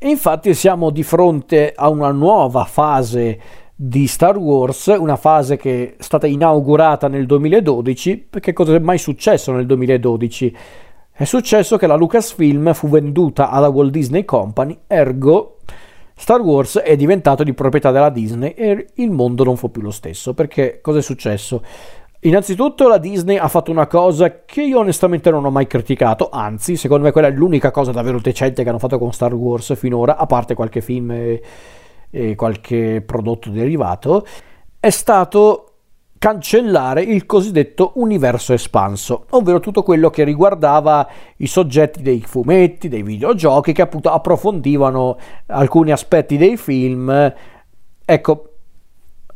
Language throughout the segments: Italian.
E infatti siamo di fronte a una nuova fase di Star Wars, una fase che è stata inaugurata nel 2012, perché cosa è mai successo nel 2012? È successo che la Lucasfilm fu venduta alla Walt Disney Company, ergo Star Wars è diventato di proprietà della Disney e il mondo non fu più lo stesso. Perché cosa è successo? Innanzitutto la Disney ha fatto una cosa che io onestamente non ho mai criticato, anzi secondo me quella è l'unica cosa davvero decente che hanno fatto con Star Wars finora, a parte qualche film e, e qualche prodotto derivato, è stato cancellare il cosiddetto universo espanso, ovvero tutto quello che riguardava i soggetti dei fumetti, dei videogiochi che appunto approfondivano alcuni aspetti dei film. Ecco,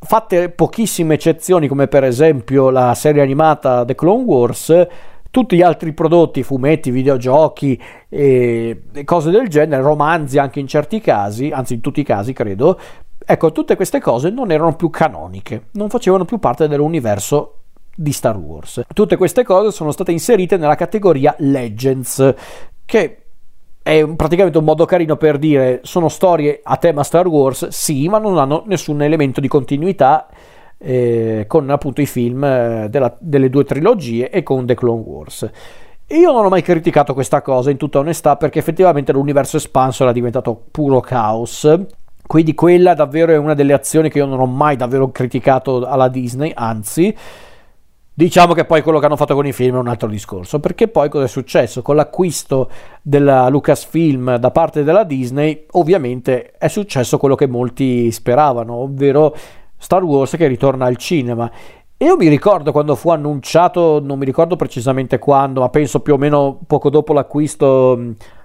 fatte pochissime eccezioni come per esempio la serie animata The Clone Wars, tutti gli altri prodotti, fumetti, videogiochi e cose del genere, romanzi anche in certi casi, anzi in tutti i casi credo, ecco, tutte queste cose non erano più canoniche, non facevano più parte dell'universo di Star Wars. Tutte queste cose sono state inserite nella categoria Legends, che è praticamente un modo carino per dire sono storie a tema Star Wars, sì, ma non hanno nessun elemento di continuità eh, con appunto i film eh, della, delle due trilogie e con The Clone Wars. Io non ho mai criticato questa cosa in tutta onestà perché effettivamente l'universo espanso era diventato puro caos. Quindi quella davvero è una delle azioni che io non ho mai davvero criticato alla Disney, anzi Diciamo che poi quello che hanno fatto con i film è un altro discorso, perché poi cosa è successo? Con l'acquisto della Lucasfilm da parte della Disney, ovviamente è successo quello che molti speravano, ovvero Star Wars che ritorna al cinema. E io mi ricordo quando fu annunciato, non mi ricordo precisamente quando, ma penso più o meno poco dopo l'acquisto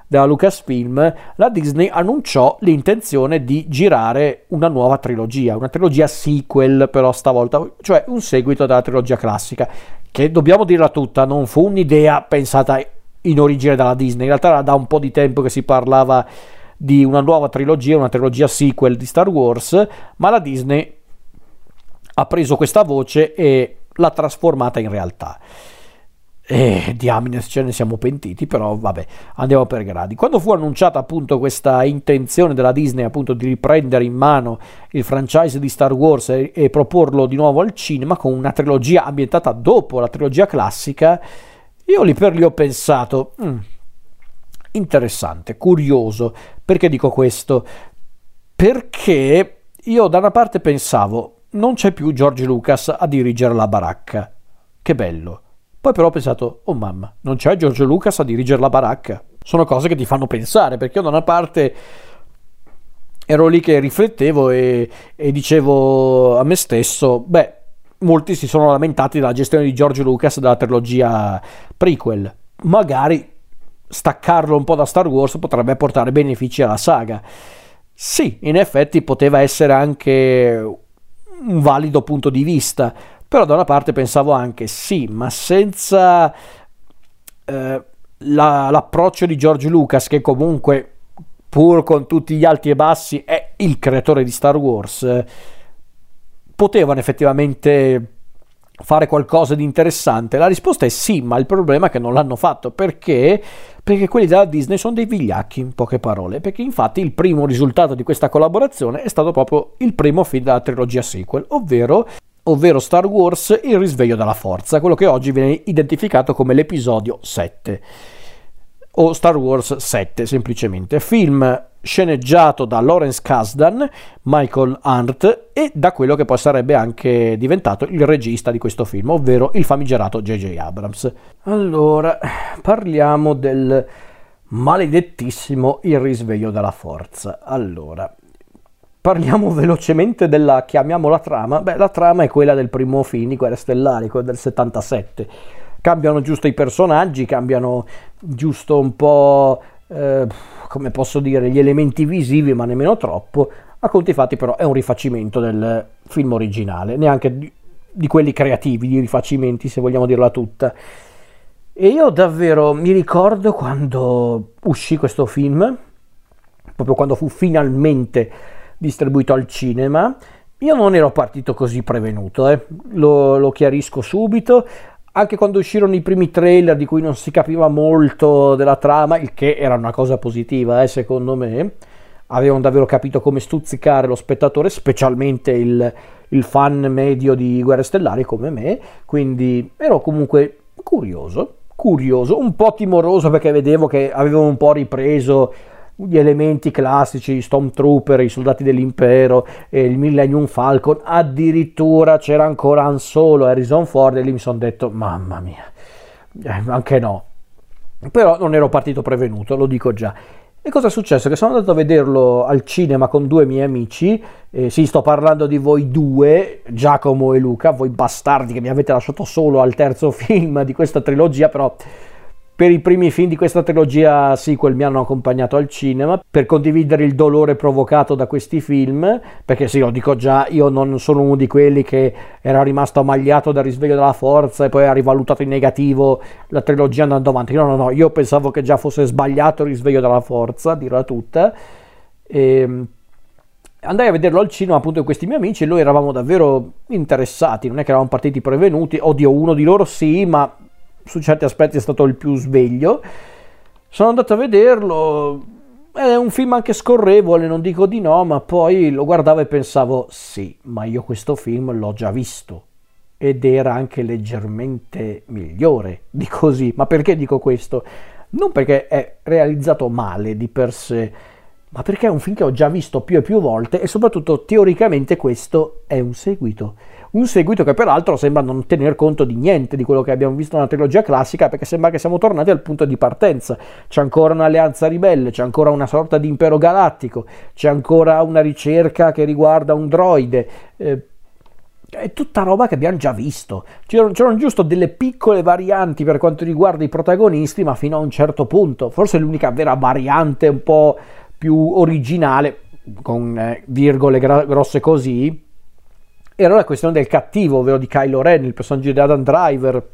della Lucasfilm, la Disney annunciò l'intenzione di girare una nuova trilogia, una trilogia sequel però stavolta, cioè un seguito della trilogia classica, che dobbiamo dirla tutta, non fu un'idea pensata in origine dalla Disney, in realtà era da un po' di tempo che si parlava di una nuova trilogia, una trilogia sequel di Star Wars, ma la Disney ha preso questa voce e l'ha trasformata in realtà. E diamine ce ne siamo pentiti, però vabbè, andiamo per gradi. Quando fu annunciata appunto questa intenzione della Disney appunto di riprendere in mano il franchise di Star Wars e, e proporlo di nuovo al cinema con una trilogia ambientata dopo la trilogia classica, io lì per lì ho pensato, mm, interessante, curioso. Perché dico questo? Perché io da una parte pensavo, non c'è più George Lucas a dirigere la baracca. Che bello poi però ho pensato, oh mamma, non c'è Giorgio Lucas a dirigere la baracca. Sono cose che ti fanno pensare, perché io da una parte ero lì che riflettevo e, e dicevo a me stesso, beh, molti si sono lamentati della gestione di George Lucas della trilogia prequel. Magari staccarlo un po' da Star Wars potrebbe portare benefici alla saga. Sì, in effetti poteva essere anche un valido punto di vista, però da una parte pensavo anche sì, ma senza eh, la, l'approccio di George Lucas, che comunque pur con tutti gli alti e bassi è il creatore di Star Wars, eh, potevano effettivamente fare qualcosa di interessante? La risposta è sì, ma il problema è che non l'hanno fatto perché? Perché quelli della Disney sono dei vigliacchi, in poche parole. Perché infatti il primo risultato di questa collaborazione è stato proprio il primo film della trilogia sequel, ovvero ovvero Star Wars Il risveglio della forza, quello che oggi viene identificato come l'episodio 7 o Star Wars 7 semplicemente, film sceneggiato da Lawrence Kasdan, Michael Arndt e da quello che poi sarebbe anche diventato il regista di questo film, ovvero il famigerato J.J. Abrams. Allora, parliamo del maledettissimo Il risveglio della forza. Allora, Parliamo velocemente della, chiamiamola trama. Beh, la trama è quella del primo film di Guerre Stellari, quella del 77. Cambiano giusto i personaggi, cambiano giusto un po', eh, come posso dire, gli elementi visivi, ma nemmeno troppo. A conti fatti però è un rifacimento del film originale, neanche di, di quelli creativi, di rifacimenti, se vogliamo dirla tutta. E io davvero mi ricordo quando uscì questo film, proprio quando fu finalmente distribuito al cinema. Io non ero partito così prevenuto, eh. lo, lo chiarisco subito. Anche quando uscirono i primi trailer di cui non si capiva molto della trama, il che era una cosa positiva, eh, secondo me, avevano davvero capito come stuzzicare lo spettatore, specialmente il, il fan medio di Guerre Stellari come me, quindi ero comunque curioso, curioso, un po' timoroso perché vedevo che avevano un po' ripreso gli elementi classici, i Stormtrooper, i soldati dell'impero, il Millennium Falcon, addirittura c'era ancora Han Solo, Harrison Ford e lì mi sono detto mamma mia, eh, anche no. Però non ero partito prevenuto, lo dico già. E cosa è successo? Che sono andato a vederlo al cinema con due miei amici, eh, sì, sto parlando di voi due, Giacomo e Luca, voi bastardi che mi avete lasciato solo al terzo film di questa trilogia, però per i primi film di questa trilogia sequel mi hanno accompagnato al cinema per condividere il dolore provocato da questi film, perché sì, lo dico già, io non sono uno di quelli che era rimasto ammagliato dal risveglio della forza e poi ha rivalutato in negativo la trilogia andando avanti. No, no, no, io pensavo che già fosse sbagliato il risveglio della forza, dirla tutta. E ehm, andai a vederlo al cinema appunto con questi miei amici e noi eravamo davvero interessati, non è che eravamo partiti prevenuti, oddio uno di loro sì, ma su certi aspetti è stato il più sveglio. Sono andato a vederlo, è un film anche scorrevole, non dico di no, ma poi lo guardavo e pensavo sì, ma io questo film l'ho già visto ed era anche leggermente migliore di così. Ma perché dico questo? Non perché è realizzato male di per sé, ma perché è un film che ho già visto più e più volte e soprattutto teoricamente questo è un seguito un seguito che peraltro sembra non tener conto di niente di quello che abbiamo visto nella trilogia classica perché sembra che siamo tornati al punto di partenza. C'è ancora un'alleanza ribelle, c'è ancora una sorta di impero galattico, c'è ancora una ricerca che riguarda un droide. Eh, è tutta roba che abbiamo già visto. C'erano, c'erano, giusto delle piccole varianti per quanto riguarda i protagonisti, ma fino a un certo punto. Forse l'unica vera variante un po' più originale, con eh, virgole gra- grosse così, era la questione del cattivo, ovvero di Kylo Ren, il personaggio di Adam Driver.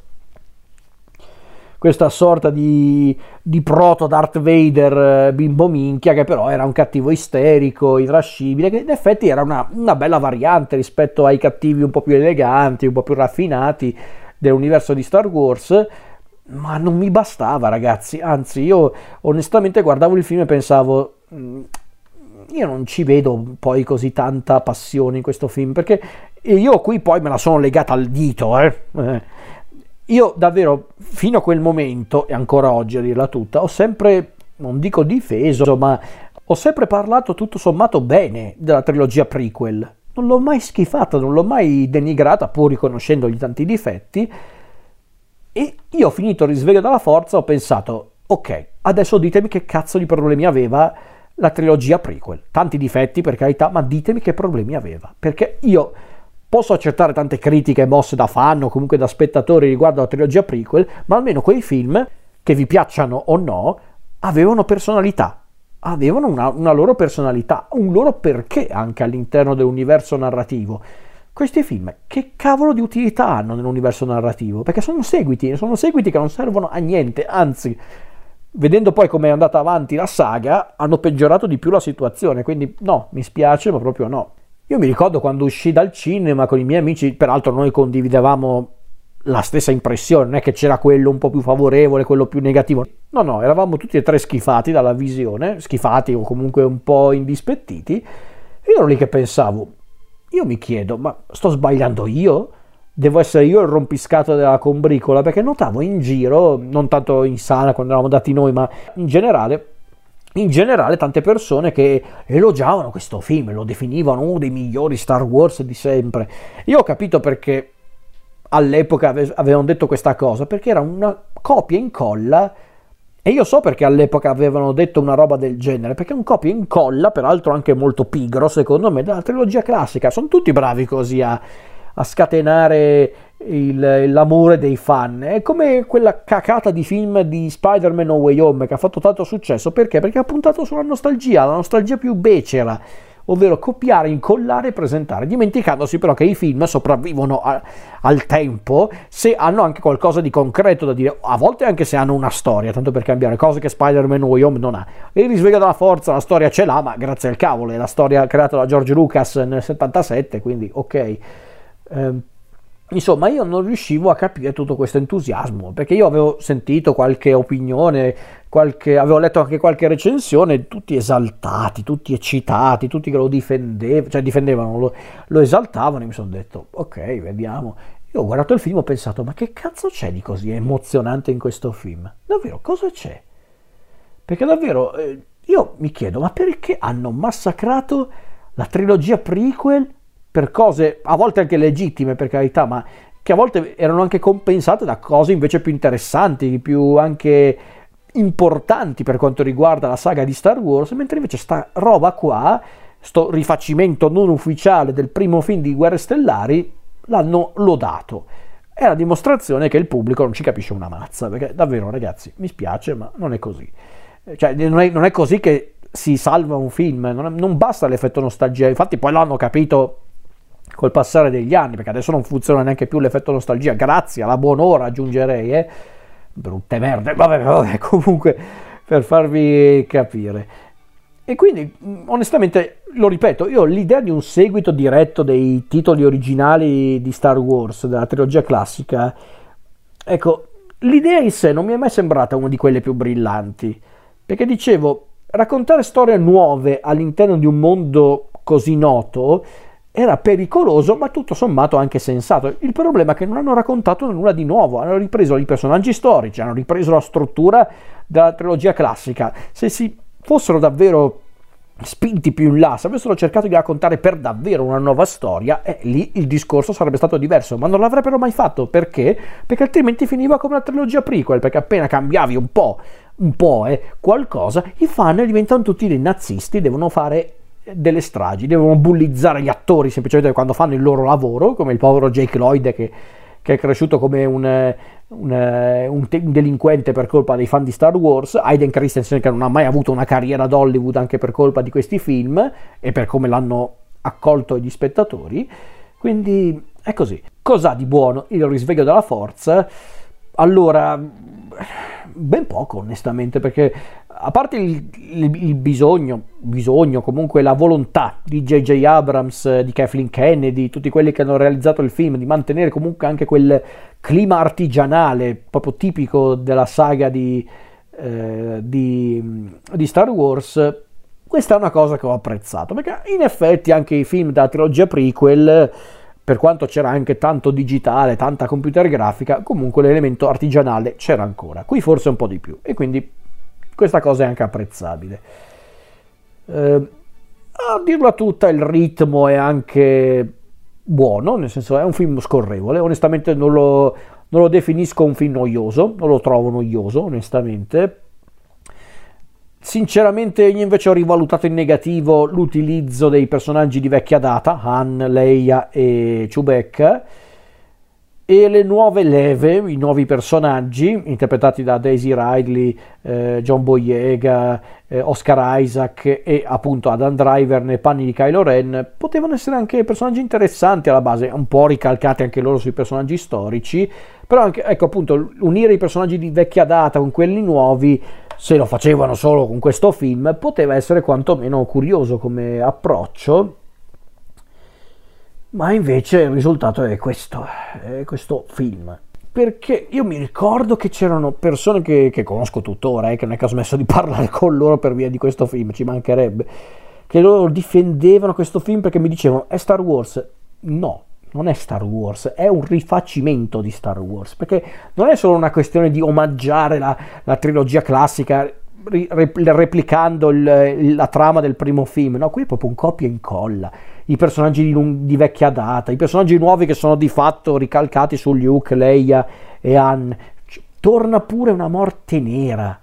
Questa sorta di, di proto Darth Vader eh, bimbo minchia, che però era un cattivo isterico, irascibile, che in effetti era una, una bella variante rispetto ai cattivi un po' più eleganti, un po' più raffinati dell'universo di Star Wars ma non mi bastava ragazzi anzi io onestamente guardavo il film e pensavo mm, io non ci vedo poi così tanta passione in questo film perché io qui poi me la sono legata al dito eh. eh. io davvero fino a quel momento e ancora oggi a dirla tutta ho sempre non dico difeso ma ho sempre parlato tutto sommato bene della trilogia prequel non l'ho mai schifata non l'ho mai denigrata pur riconoscendogli tanti difetti e io ho finito il risveglio dalla forza ho pensato ok adesso ditemi che cazzo di problemi aveva la trilogia prequel. Tanti difetti per carità, ma ditemi che problemi aveva. Perché io posso accettare tante critiche mosse da fan o comunque da spettatori riguardo alla trilogia prequel, ma almeno quei film, che vi piacciono o no, avevano personalità. Avevano una, una loro personalità, un loro perché anche all'interno dell'universo narrativo. Questi film che cavolo di utilità hanno nell'universo narrativo? Perché sono seguiti, sono seguiti che non servono a niente, anzi vedendo poi come è andata avanti la saga, hanno peggiorato di più la situazione. Quindi no, mi spiace, ma proprio no. Io mi ricordo quando uscì dal cinema con i miei amici, peraltro noi condividevamo la stessa impressione, non è che c'era quello un po' più favorevole, quello più negativo. No, no, eravamo tutti e tre schifati dalla visione, schifati o comunque un po' indispettiti. E io ero lì che pensavo, io mi chiedo, ma sto sbagliando io? Devo essere io il rompiscato della combricola perché notavo in giro, non tanto in sala quando eravamo andati noi, ma in generale, in generale tante persone che elogiavano questo film, lo definivano uno dei migliori Star Wars di sempre. Io ho capito perché all'epoca avevano detto questa cosa, perché era una copia e incolla e io so perché all'epoca avevano detto una roba del genere, perché è un copia e incolla, peraltro anche molto pigro secondo me, della trilogia classica. Sono tutti bravi così a a scatenare il, l'amore dei fan. È come quella cacata di film di Spider-Man No Way Home che ha fatto tanto successo. Perché? Perché ha puntato sulla nostalgia, la nostalgia più becera ovvero copiare, incollare e presentare, dimenticandosi però che i film sopravvivono a, al tempo se hanno anche qualcosa di concreto da dire, a volte anche se hanno una storia, tanto per cambiare, cose che Spider-Man No Way Home non ha. Il risveglio della forza, la storia ce l'ha, ma grazie al cavolo, è la storia creata da George Lucas nel 77, quindi ok. Ehm, Insomma, io non riuscivo a capire tutto questo entusiasmo, perché io avevo sentito qualche opinione, qualche, avevo letto anche qualche recensione, tutti esaltati, tutti eccitati, tutti che lo difendevano, cioè difendevano, lo, lo esaltavano e mi sono detto, ok, vediamo. Io ho guardato il film e ho pensato, ma che cazzo c'è di così emozionante in questo film? Davvero, cosa c'è? Perché davvero, eh, io mi chiedo, ma perché hanno massacrato la trilogia prequel per cose a volte anche legittime per carità, ma che a volte erano anche compensate da cose invece più interessanti, più anche importanti per quanto riguarda la saga di Star Wars, mentre invece sta roba qua, sto rifacimento non ufficiale del primo film di Guerre Stellari, l'hanno lodato. È la dimostrazione che il pubblico non ci capisce una mazza, perché davvero ragazzi, mi spiace, ma non è così. Cioè, non è, non è così che si salva un film, non, non basta l'effetto nostalgia, infatti poi l'hanno capito col passare degli anni, perché adesso non funziona neanche più l'effetto nostalgia, grazie alla buon'ora aggiungerei, eh? brutte merde, vabbè, vabbè, comunque per farvi capire. E quindi, onestamente, lo ripeto, io l'idea di un seguito diretto dei titoli originali di Star Wars, della trilogia classica, ecco, l'idea in sé non mi è mai sembrata una di quelle più brillanti, perché dicevo, raccontare storie nuove all'interno di un mondo così noto era pericoloso, ma tutto sommato anche sensato. Il problema è che non hanno raccontato nulla di nuovo, hanno ripreso i personaggi storici, hanno ripreso la struttura della trilogia classica. Se si fossero davvero spinti più in là, se avessero cercato di raccontare per davvero una nuova storia, eh, lì il discorso sarebbe stato diverso, ma non l'avrebbero mai fatto perché? Perché altrimenti finiva come una trilogia prequel, perché appena cambiavi un po', un po' eh, qualcosa, i fan diventano tutti dei nazisti, devono fare delle stragi, devono bullizzare gli attori semplicemente quando fanno il loro lavoro, come il povero Jake Lloyd che, che è cresciuto come un, un, un, un, delinquente per colpa dei fan di Star Wars, Hayden Christensen che non ha mai avuto una carriera ad Hollywood anche per colpa di questi film e per come l'hanno accolto gli spettatori. Quindi è così. Cos'ha di buono il risveglio della forza? Allora, ben poco onestamente, perché a parte il, il, il bisogno, bisogno, comunque la volontà di J.J. Abrams, di Kathleen Kennedy, tutti quelli che hanno realizzato il film, di mantenere comunque anche quel clima artigianale proprio tipico della saga di, eh, di, di Star Wars, questa è una cosa che ho apprezzato, perché in effetti anche i film della trilogia prequel per quanto c'era anche tanto digitale, tanta computer grafica, comunque l'elemento artigianale c'era ancora. Qui forse un po' di più e quindi questa cosa è anche apprezzabile. Eh, a dirla tutta, il ritmo è anche buono, nel senso è un film scorrevole, onestamente non lo, non lo definisco un film noioso, non lo trovo noioso onestamente, Sinceramente io invece ho rivalutato in negativo l'utilizzo dei personaggi di vecchia data, Han, Leia e Chewbacca, e le nuove leve, i nuovi personaggi interpretati da Daisy Ridley, eh, John Boyega, eh, Oscar Isaac e appunto Adam Driver nei panni di Kylo Ren, potevano essere anche personaggi interessanti alla base, un po' ricalcati anche loro sui personaggi storici, però anche, ecco appunto, unire i personaggi di vecchia data con quelli nuovi se lo facevano solo con questo film, poteva essere quantomeno curioso come approccio. Ma invece il risultato è questo, è questo film. Perché io mi ricordo che c'erano persone che, che conosco tuttora, eh, che non è che ho smesso di parlare con loro per via di questo film, ci mancherebbe, che loro difendevano questo film perché mi dicevano è Star Wars. No, non è Star Wars, è un rifacimento di Star Wars, perché non è solo una questione di omaggiare la, la trilogia classica replicando il, la trama del primo film, no, qui è proprio un copia e incolla. I personaggi di, di, vecchia data, i personaggi nuovi che sono di fatto ricalcati su Luke, Leia e Han. Torna pure una morte nera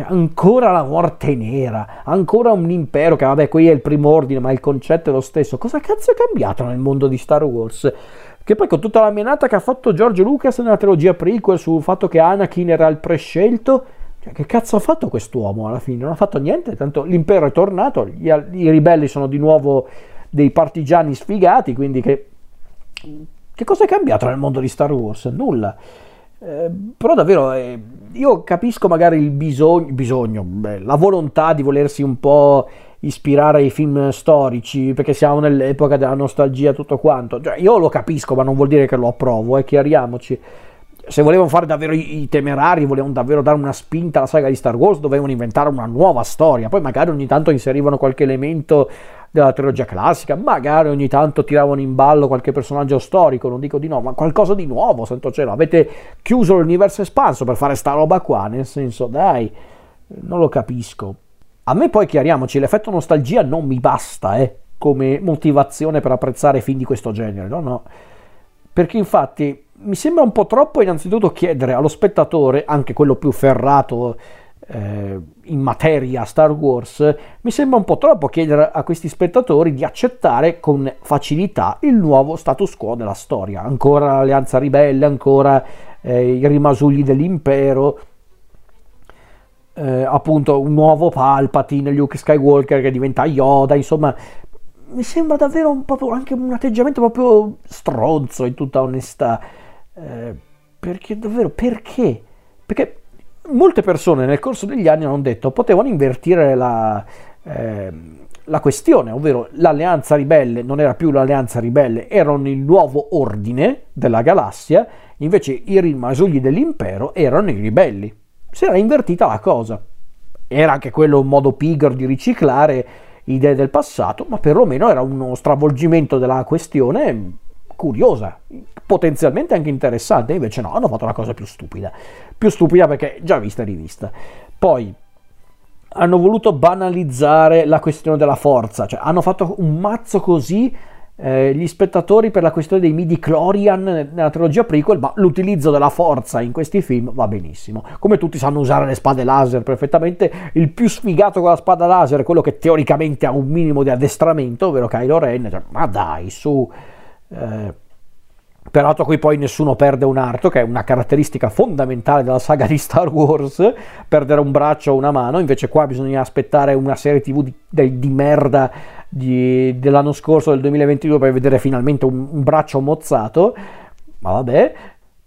cioè, ancora la morte nera, ancora un impero che vabbè qui è il primo ordine, ma il concetto è lo stesso. Cosa cazzo è cambiato nel mondo di Star Wars? Che poi con tutta la menata che ha fatto George Lucas nella trilogia prequel sul fatto che Anakin era il prescelto, cioè, che cazzo ha fatto quest'uomo alla fine? Non ha fatto niente, tanto l'impero è tornato, gli, i ribelli sono di nuovo dei partigiani sfigati, quindi che, che cosa è cambiato nel mondo di Star Wars? Nulla. Eh, però davvero eh, io capisco magari il bisogno, bisogno beh, la volontà di volersi un po' ispirare i film storici perché siamo nell'epoca della nostalgia tutto quanto. Cioè, io lo capisco, ma non vuol dire che lo approvo, eh, chiariamoci. Se volevano fare davvero i, temerari, volevano davvero dare una spinta alla saga di Star Wars, dovevano inventare una nuova storia. Poi magari ogni tanto inserivano qualche elemento della trilogia classica, magari ogni tanto tiravano in ballo qualche personaggio storico, non dico di no, ma qualcosa di nuovo, santo cielo. Avete chiuso l'universo espanso per fare sta roba qua, nel senso, dai, non lo capisco. A me poi chiariamoci, l'effetto nostalgia non mi basta eh, come motivazione per apprezzare film di questo genere, no? no. Perché infatti mi sembra un po' troppo innanzitutto chiedere allo spettatore, anche quello più ferrato eh, in materia Star Wars, mi sembra un po' troppo chiedere a questi spettatori di accettare con facilità il nuovo status quo della storia. Ancora l'alleanza ribelle, ancora eh, i rimasugli dell'impero eh, appunto un nuovo Palpatine, Luke Skywalker che diventa Yoda, insomma mi sembra davvero un, proprio, anche un atteggiamento proprio stronzo in tutta onestà. Eh, perché davvero, perché? Perché molte persone nel corso degli anni hanno detto potevano invertire la, eh, la questione, ovvero l'alleanza ribelle non era più l'alleanza ribelle, erano il nuovo ordine della galassia, invece i rimasugli dell'impero erano i ribelli si era invertita la cosa. Era anche quello un modo pigro di riciclare idee del passato, ma perlomeno era uno stravolgimento della questione curiosa, potenzialmente anche interessante. Invece no, hanno fatto la cosa più stupida. Più stupida perché già vista e rivista. Poi hanno voluto banalizzare la questione della forza, cioè hanno fatto un mazzo così eh, gli spettatori per la questione dei midi Clorian nella trilogia prequel, ma l'utilizzo della forza in questi film va benissimo. Come tutti sanno usare le spade laser perfettamente, il più sfigato con la spada laser è quello che teoricamente ha un minimo di addestramento, ovvero Kylo Ren. Cioè, ma dai, su... Eh, Peraltro qui poi nessuno perde un arto, che è una caratteristica fondamentale della saga di Star Wars, perdere un braccio o una mano, invece qua bisogna aspettare una serie tv di, di, di merda di, dell'anno scorso, del 2022, per vedere finalmente un, un braccio mozzato, ma vabbè.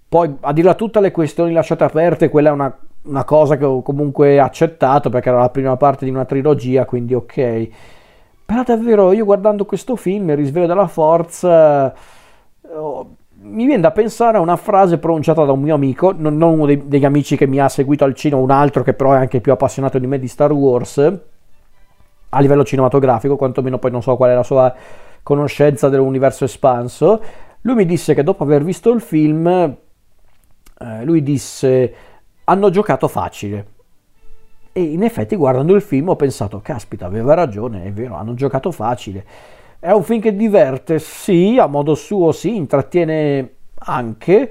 Poi a dirla tutta le questioni lasciate aperte, quella è una, una cosa che ho comunque accettato perché era la prima parte di una trilogia, quindi ok. Però davvero io guardando questo film, il risveglio della forza... Oh, mi viene da pensare a una frase pronunciata da un mio amico, non, non uno dei, degli amici che mi ha seguito al cinema, un altro che però è anche più appassionato di me di Star Wars, a livello cinematografico, quantomeno poi non so qual è la sua conoscenza dell'universo espanso. Lui mi disse che dopo aver visto il film, eh, lui disse, hanno giocato facile. E in effetti guardando il film ho pensato, caspita, aveva ragione, è vero, hanno giocato facile. È un film che diverte, sì, a modo suo, sì, intrattiene anche,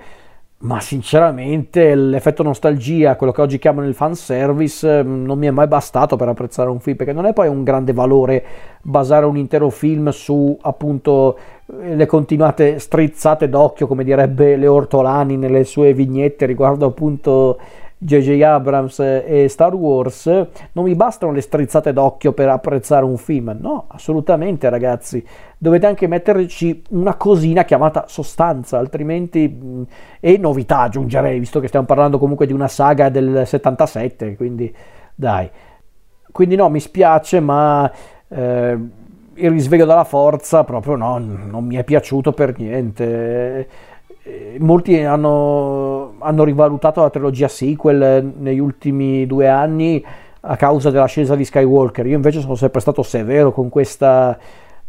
ma sinceramente l'effetto nostalgia, quello che oggi chiamano il fanservice, mm, non mi è mai bastato per apprezzare un film, perché non è poi un grande valore basare un intero film su appunto eh, le continuate strizzate d'occhio, come direbbe Leo Ortolani nelle sue vignette riguardo appunto J.J. Abrams e Star Wars, non mi bastano le strizzate d'occhio per apprezzare un film. No, assolutamente, ragazzi. Dovete anche metterci una cosina chiamata sostanza, altrimenti. e novità aggiungerei, visto che stiamo parlando comunque di una saga del 77, quindi dai. Quindi no, mi spiace, ma. Eh, il risveglio della forza proprio no, non mi è piaciuto per niente eh, molti hanno, hanno, rivalutato la trilogia sequel negli ultimi due anni a causa dell'ascesa di Skywalker. Io invece sono sempre stato severo con questa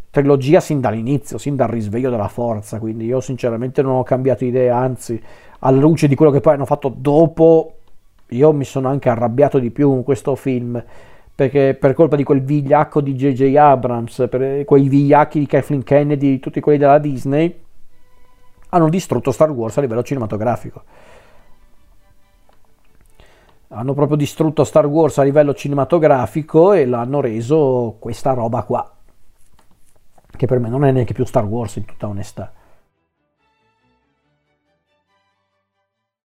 trilogia sin dall'inizio, sin dal risveglio della forza, quindi io sinceramente non ho cambiato idea, anzi, alla luce di quello che poi hanno fatto dopo, io mi sono anche arrabbiato di più con questo film perché per colpa di quel vigliacco di J.J. Abrams, per quei vigliacchi di Kathleen Kennedy, tutti quelli della Disney, hanno distrutto Star Wars a livello cinematografico. Hanno proprio distrutto Star Wars a livello cinematografico e l'hanno reso questa roba qua, che per me non è neanche più Star Wars in tutta onestà.